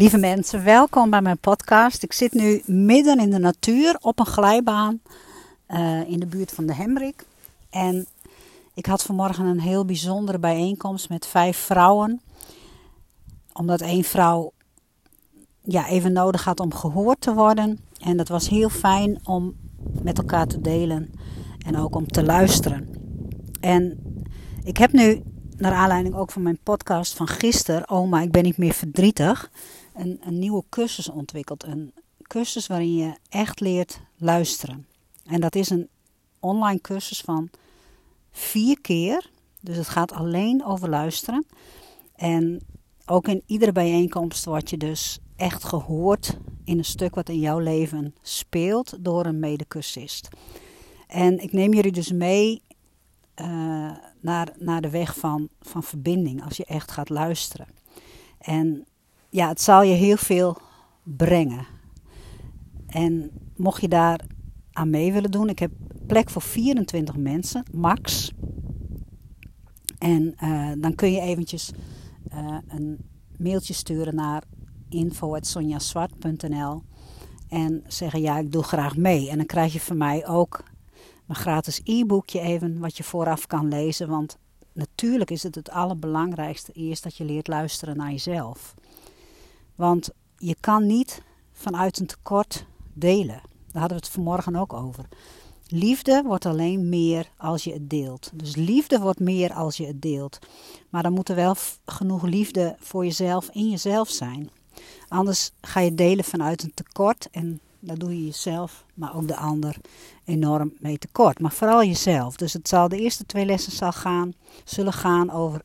Lieve mensen, welkom bij mijn podcast. Ik zit nu midden in de natuur op een glijbaan uh, in de buurt van de Hemrik. En ik had vanmorgen een heel bijzondere bijeenkomst met vijf vrouwen. Omdat één vrouw ja, even nodig had om gehoord te worden. En dat was heel fijn om met elkaar te delen en ook om te luisteren. En ik heb nu, naar aanleiding ook van mijn podcast van gisteren, Oma, ik ben niet meer verdrietig een, een nieuwe cursus ontwikkeld. Een cursus waarin je echt leert luisteren. En dat is een online cursus van vier keer. Dus het gaat alleen over luisteren. En ook in iedere bijeenkomst word je dus echt gehoord in een stuk wat in jouw leven speelt door een medecursist. En ik neem jullie dus mee uh, naar, naar de weg van, van verbinding als je echt gaat luisteren. En ja, het zal je heel veel brengen. En mocht je daar aan mee willen doen, ik heb plek voor 24 mensen, max. En uh, dan kun je eventjes uh, een mailtje sturen naar info.sonjaswart.nl en zeggen ja, ik doe graag mee. En dan krijg je van mij ook een gratis e-boekje even wat je vooraf kan lezen. Want natuurlijk is het het allerbelangrijkste eerst dat je leert luisteren naar jezelf. Want je kan niet vanuit een tekort delen. Daar hadden we het vanmorgen ook over. Liefde wordt alleen meer als je het deelt. Dus liefde wordt meer als je het deelt. Maar dan moet er wel genoeg liefde voor jezelf in jezelf zijn. Anders ga je delen vanuit een tekort en daar doe je jezelf, maar ook de ander enorm mee tekort. Maar vooral jezelf. Dus het zal, de eerste twee lessen zal gaan, zullen gaan over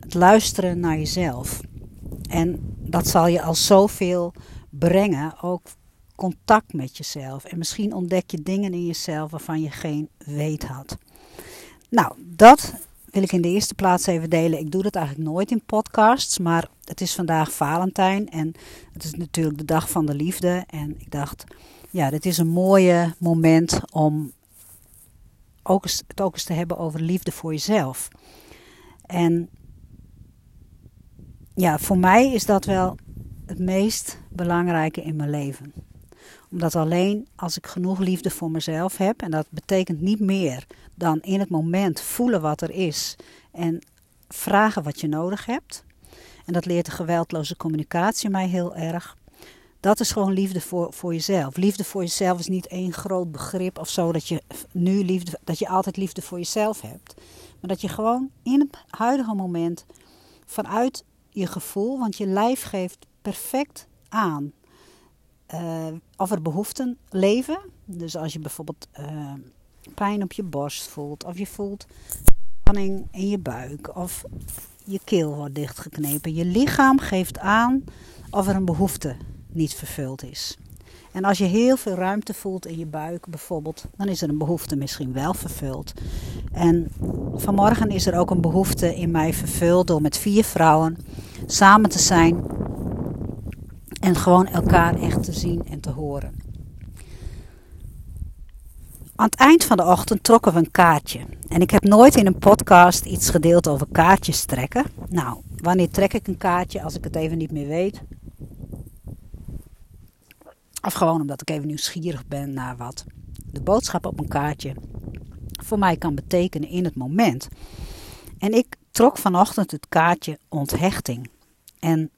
het luisteren naar jezelf. En dat zal je al zoveel brengen, ook contact met jezelf. En misschien ontdek je dingen in jezelf waarvan je geen weet had. Nou, dat wil ik in de eerste plaats even delen. Ik doe dat eigenlijk nooit in podcasts, maar het is vandaag Valentijn en het is natuurlijk de dag van de liefde. En ik dacht, ja, dit is een mooie moment om ook het ook eens te hebben over liefde voor jezelf. En ja, voor mij is dat wel het meest belangrijke in mijn leven. Omdat alleen als ik genoeg liefde voor mezelf heb, en dat betekent niet meer dan in het moment voelen wat er is en vragen wat je nodig hebt. En dat leert de geweldloze communicatie mij heel erg. Dat is gewoon liefde voor, voor jezelf. Liefde voor jezelf is niet één groot begrip of zo dat je nu liefde, dat je altijd liefde voor jezelf hebt. Maar dat je gewoon in het huidige moment vanuit je gevoel, want je lijf geeft perfect aan uh, of er behoeften leven. Dus als je bijvoorbeeld uh, pijn op je borst voelt, of je voelt spanning in je buik, of je keel wordt dichtgeknepen. Je lichaam geeft aan of er een behoefte niet vervuld is. En als je heel veel ruimte voelt in je buik bijvoorbeeld, dan is er een behoefte misschien wel vervuld. En vanmorgen is er ook een behoefte in mij vervuld door met vier vrouwen samen te zijn en gewoon elkaar echt te zien en te horen. Aan het eind van de ochtend trokken we een kaartje. En ik heb nooit in een podcast iets gedeeld over kaartjes trekken. Nou, wanneer trek ik een kaartje als ik het even niet meer weet? Of gewoon omdat ik even nieuwsgierig ben naar wat de boodschap op een kaartje voor mij kan betekenen in het moment. En ik trok vanochtend het kaartje onthechting. En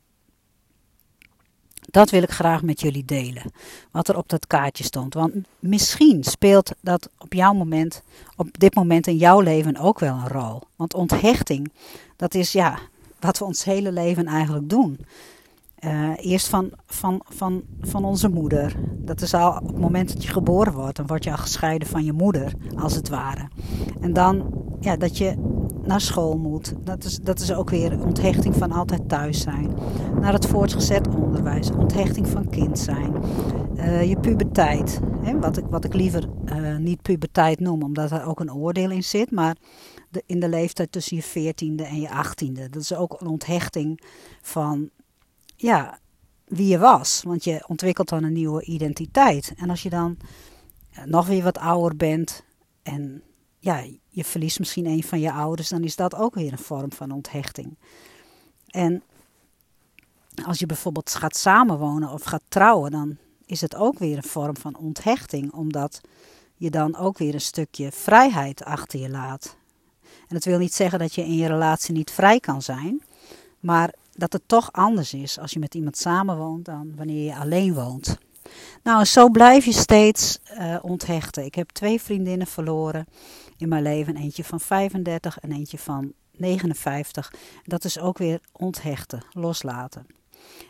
dat wil ik graag met jullie delen. Wat er op dat kaartje stond. Want misschien speelt dat op jouw moment, op dit moment in jouw leven ook wel een rol. Want onthechting, dat is ja, wat we ons hele leven eigenlijk doen. Uh, eerst van, van, van, van onze moeder. Dat is al op het moment dat je geboren wordt, dan word je al gescheiden van je moeder, als het ware. En dan ja, dat je naar school moet. Dat is, dat is ook weer onthechting van altijd thuis zijn. Naar het voortgezet onderwijs. Onthechting van kind zijn. Uh, je puberteit. Hè, wat, ik, wat ik liever uh, niet puberteit noem, omdat er ook een oordeel in zit. Maar de, in de leeftijd tussen je veertiende en je achttiende. Dat is ook een onthechting van ja, wie je was. Want je ontwikkelt dan een nieuwe identiteit. En als je dan eh, nog weer wat ouder bent en ja, je verliest misschien een van je ouders, dan is dat ook weer een vorm van onthechting. En als je bijvoorbeeld gaat samenwonen of gaat trouwen, dan is het ook weer een vorm van onthechting, omdat je dan ook weer een stukje vrijheid achter je laat. En dat wil niet zeggen dat je in je relatie niet vrij kan zijn, maar dat het toch anders is als je met iemand samenwoont dan wanneer je alleen woont. Nou, zo blijf je steeds uh, onthechten. Ik heb twee vriendinnen verloren in mijn leven. Eentje van 35 en eentje van 59. Dat is ook weer onthechten, loslaten.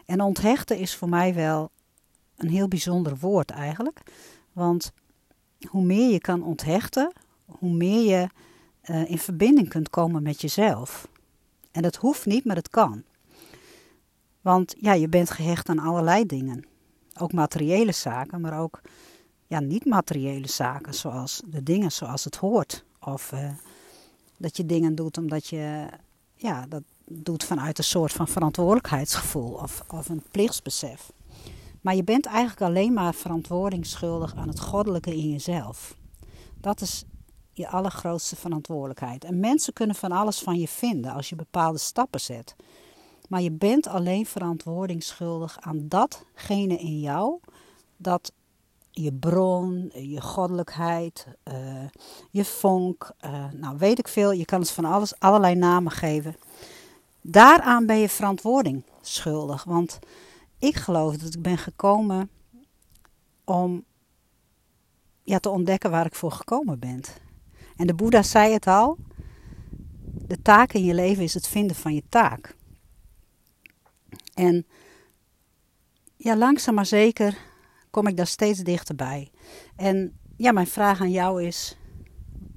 En onthechten is voor mij wel een heel bijzonder woord eigenlijk. Want hoe meer je kan onthechten, hoe meer je uh, in verbinding kunt komen met jezelf. En dat hoeft niet, maar het kan. Want ja, je bent gehecht aan allerlei dingen. Ook materiële zaken, maar ook ja, niet-materiële zaken, zoals de dingen zoals het hoort. Of uh, dat je dingen doet omdat je ja, dat doet vanuit een soort van verantwoordelijkheidsgevoel of, of een plichtsbesef. Maar je bent eigenlijk alleen maar verantwoording schuldig aan het goddelijke in jezelf. Dat is je allergrootste verantwoordelijkheid. En mensen kunnen van alles van je vinden als je bepaalde stappen zet. Maar je bent alleen verantwoording schuldig aan datgene in jou dat je bron, je goddelijkheid, uh, je vonk, uh, nou weet ik veel, je kan het van alles, allerlei namen geven. Daaraan ben je verantwoording schuldig, want ik geloof dat ik ben gekomen om ja, te ontdekken waar ik voor gekomen ben. En de Boeddha zei het al, de taak in je leven is het vinden van je taak. En ja, langzaam maar zeker kom ik daar steeds dichterbij. En ja, mijn vraag aan jou is: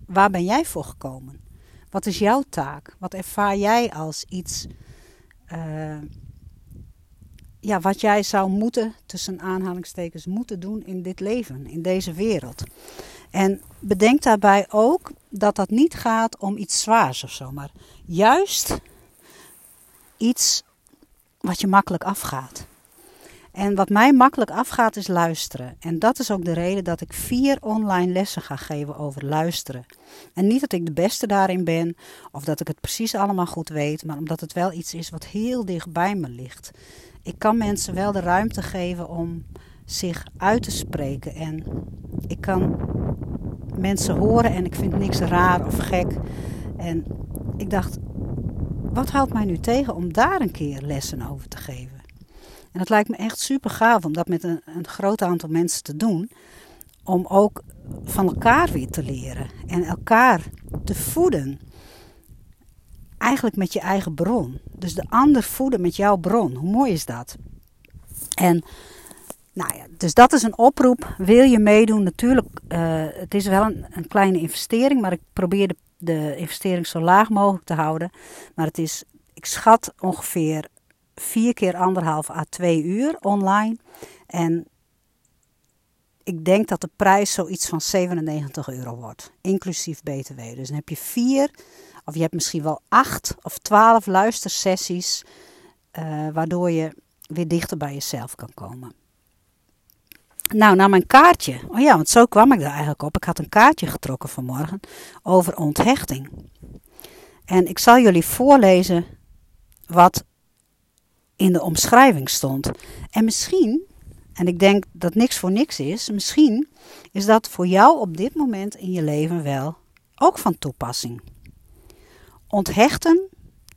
waar ben jij voor gekomen? Wat is jouw taak? Wat ervaar jij als iets uh, ja, wat jij zou moeten, tussen aanhalingstekens, moeten doen in dit leven, in deze wereld? En bedenk daarbij ook dat dat niet gaat om iets zwaars of zo, maar juist iets wat je makkelijk afgaat. En wat mij makkelijk afgaat is luisteren. En dat is ook de reden dat ik vier online lessen ga geven over luisteren. En niet dat ik de beste daarin ben of dat ik het precies allemaal goed weet, maar omdat het wel iets is wat heel dicht bij me ligt. Ik kan mensen wel de ruimte geven om zich uit te spreken. En ik kan mensen horen en ik vind niks raar of gek. En ik dacht, wat houdt mij nu tegen om daar een keer lessen over te geven? En het lijkt me echt super gaaf om dat met een, een groot aantal mensen te doen. Om ook van elkaar weer te leren en elkaar te voeden. Eigenlijk met je eigen bron. Dus de ander voeden met jouw bron. Hoe mooi is dat? En nou ja, dus dat is een oproep. Wil je meedoen? Natuurlijk, uh, het is wel een, een, kleine investering, maar ik probeer de, de investering zo laag mogelijk te houden. Maar het is, ik schat ongeveer vier keer anderhalf à twee uur online. En ik denk dat de prijs zoiets van 97 euro wordt, inclusief BTW. Dus dan heb je vier, of je hebt misschien wel acht of twaalf luistersessies, uh, waardoor je weer dichter bij jezelf kan komen. Nou, naar mijn kaartje. Oh ja, want zo kwam ik er eigenlijk op. Ik had een kaartje getrokken vanmorgen over onthechting. En ik zal jullie voorlezen wat in de omschrijving stond. En misschien, en ik denk dat niks voor niks is, misschien is dat voor jou op dit moment in je leven wel ook van toepassing. Onthechten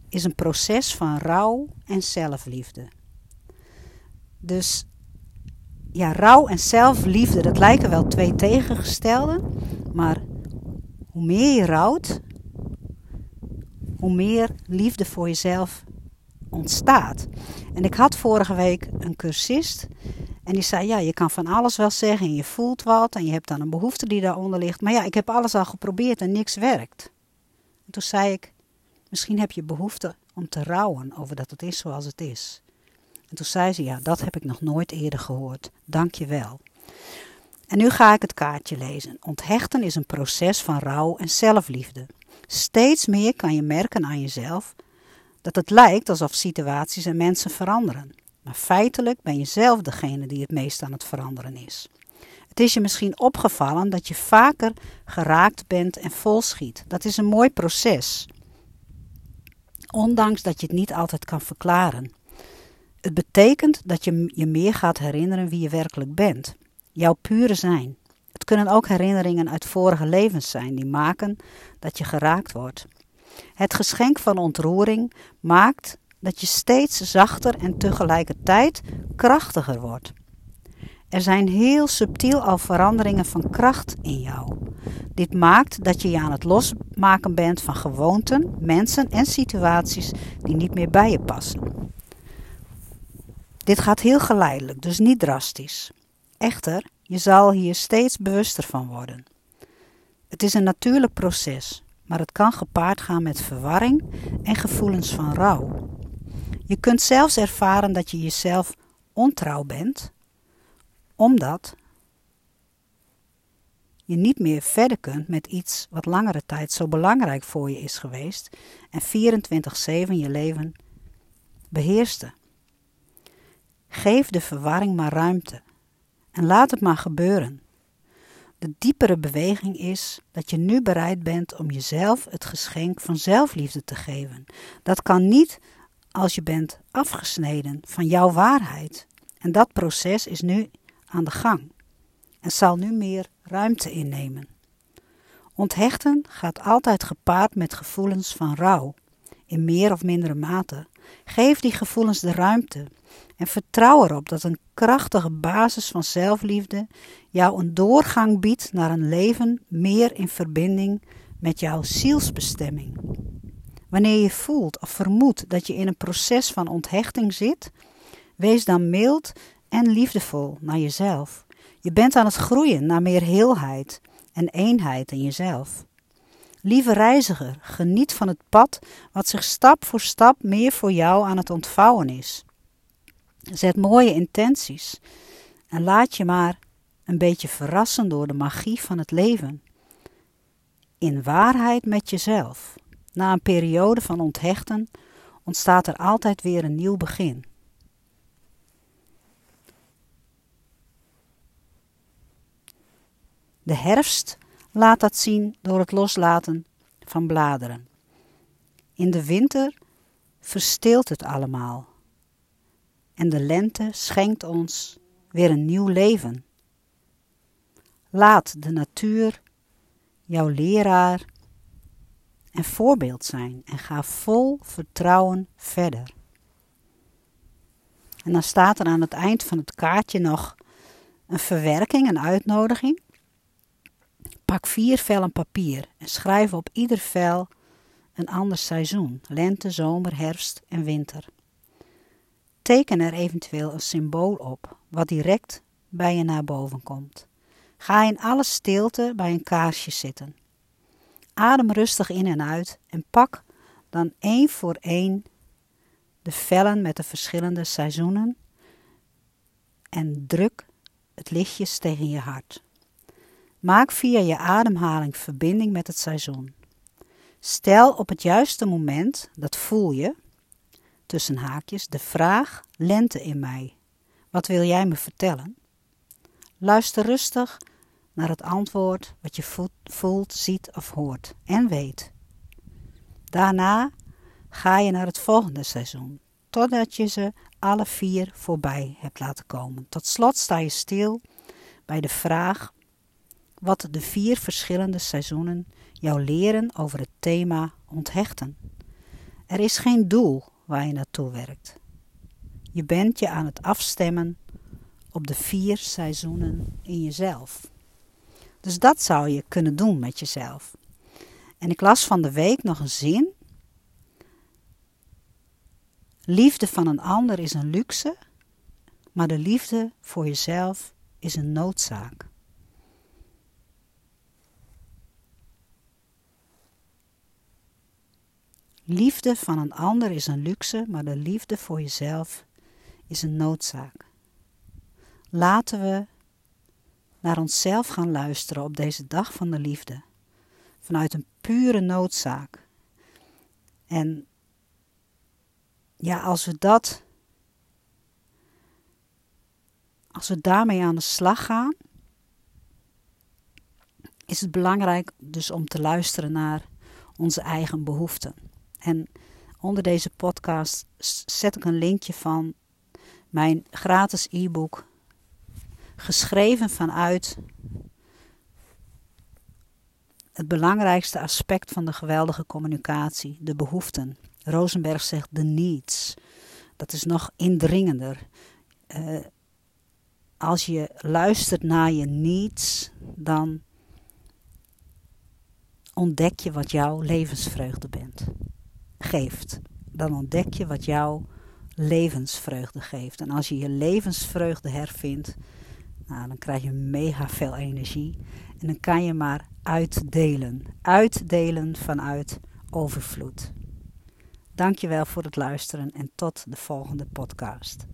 is een proces van rouw en zelfliefde. Dus ja, rouw en zelfliefde, dat lijken wel twee tegengestelde, maar hoe meer je rouwt, hoe meer liefde voor jezelf ontstaat. En ik had vorige week een cursist en die zei: Ja, je kan van alles wel zeggen en je voelt wat en je hebt dan een behoefte die daaronder ligt. Maar ja, ik heb alles al geprobeerd en niks werkt. En toen zei ik: Misschien heb je behoefte om te rouwen over dat het is zoals het is. En toen zei ze: Ja, dat heb ik nog nooit eerder gehoord. Dank je wel. En nu ga ik het kaartje lezen. Onthechten is een proces van rouw en zelfliefde. Steeds meer kan je merken aan jezelf dat het lijkt alsof situaties en mensen veranderen. Maar feitelijk ben je zelf degene die het meest aan het veranderen is. Het is je misschien opgevallen dat je vaker geraakt bent en volschiet. Dat is een mooi proces. Ondanks dat je het niet altijd kan verklaren. Het betekent dat je je meer gaat herinneren wie je werkelijk bent. Jouw pure zijn. Het kunnen ook herinneringen uit vorige levens zijn die maken dat je geraakt wordt. Het geschenk van ontroering maakt dat je steeds zachter en tegelijkertijd krachtiger wordt. Er zijn heel subtiel al veranderingen van kracht in jou. Dit maakt dat je je aan het losmaken bent van gewoonten, mensen en situaties die niet meer bij je passen. Dit gaat heel geleidelijk, dus niet drastisch. Echter, je zal hier steeds bewuster van worden. Het is een natuurlijk proces, maar het kan gepaard gaan met verwarring en gevoelens van rouw. Je kunt zelfs ervaren dat je jezelf ontrouw bent, omdat je niet meer verder kunt met iets wat langere tijd zo belangrijk voor je is geweest en 24/7 je leven beheerste. Geef de verwarring maar ruimte en laat het maar gebeuren. De diepere beweging is dat je nu bereid bent om jezelf het geschenk van zelfliefde te geven. Dat kan niet als je bent afgesneden van jouw waarheid. En dat proces is nu aan de gang en zal nu meer ruimte innemen. Onthechten gaat altijd gepaard met gevoelens van rouw, in meer of mindere mate. Geef die gevoelens de ruimte en vertrouw erop dat een krachtige basis van zelfliefde jou een doorgang biedt naar een leven meer in verbinding met jouw zielsbestemming. Wanneer je voelt of vermoedt dat je in een proces van onthechting zit, wees dan mild en liefdevol naar jezelf. Je bent aan het groeien naar meer heelheid en eenheid in jezelf. Lieve reiziger, geniet van het pad wat zich stap voor stap meer voor jou aan het ontvouwen is. Zet mooie intenties en laat je maar een beetje verrassen door de magie van het leven. In waarheid met jezelf. Na een periode van onthechten ontstaat er altijd weer een nieuw begin. De herfst laat dat zien door het loslaten van bladeren. In de winter verstilt het allemaal. En de lente schenkt ons weer een nieuw leven. Laat de natuur jouw leraar en voorbeeld zijn en ga vol vertrouwen verder. En dan staat er aan het eind van het kaartje nog een verwerking, een uitnodiging. Pak vier vellen papier en schrijf op ieder vel een ander seizoen: lente, zomer, herfst en winter. Teken er eventueel een symbool op, wat direct bij je naar boven komt. Ga in alle stilte bij een kaarsje zitten. Adem rustig in en uit en pak dan één voor één de vellen met de verschillende seizoenen en druk het lichtjes tegen je hart. Maak via je ademhaling verbinding met het seizoen. Stel op het juiste moment, dat voel je, tussen haakjes, de vraag lente in mij. Wat wil jij me vertellen? Luister rustig naar het antwoord wat je voelt, ziet of hoort en weet. Daarna ga je naar het volgende seizoen, totdat je ze alle vier voorbij hebt laten komen. Tot slot sta je stil bij de vraag wat de vier verschillende seizoenen jou leren over het thema onthechten. Er is geen doel waar je naartoe werkt. Je bent je aan het afstemmen op de vier seizoenen in jezelf. Dus dat zou je kunnen doen met jezelf. En ik las van de week nog een zin. Liefde van een ander is een luxe, maar de liefde voor jezelf is een noodzaak. Liefde van een ander is een luxe, maar de liefde voor jezelf is een noodzaak. Laten we naar onszelf gaan luisteren op deze dag van de liefde. Vanuit een pure noodzaak. En ja, als we dat. Als we daarmee aan de slag gaan, is het belangrijk dus om te luisteren naar onze eigen behoeften. En onder deze podcast zet ik een linkje van Mijn gratis e-book, geschreven vanuit het belangrijkste aspect van de geweldige communicatie, de behoeften. Rosenberg zegt de needs. Dat is nog indringender. Uh, als je luistert naar je needs, dan ontdek je wat jouw levensvreugde bent, geeft. Dan ontdek je wat jouw levensvreugde geeft. En als je je levensvreugde hervindt, nou, dan krijg je mega veel energie. En dan kan je maar uitdelen. Uitdelen vanuit overvloed. Dankjewel voor het luisteren en tot de volgende podcast.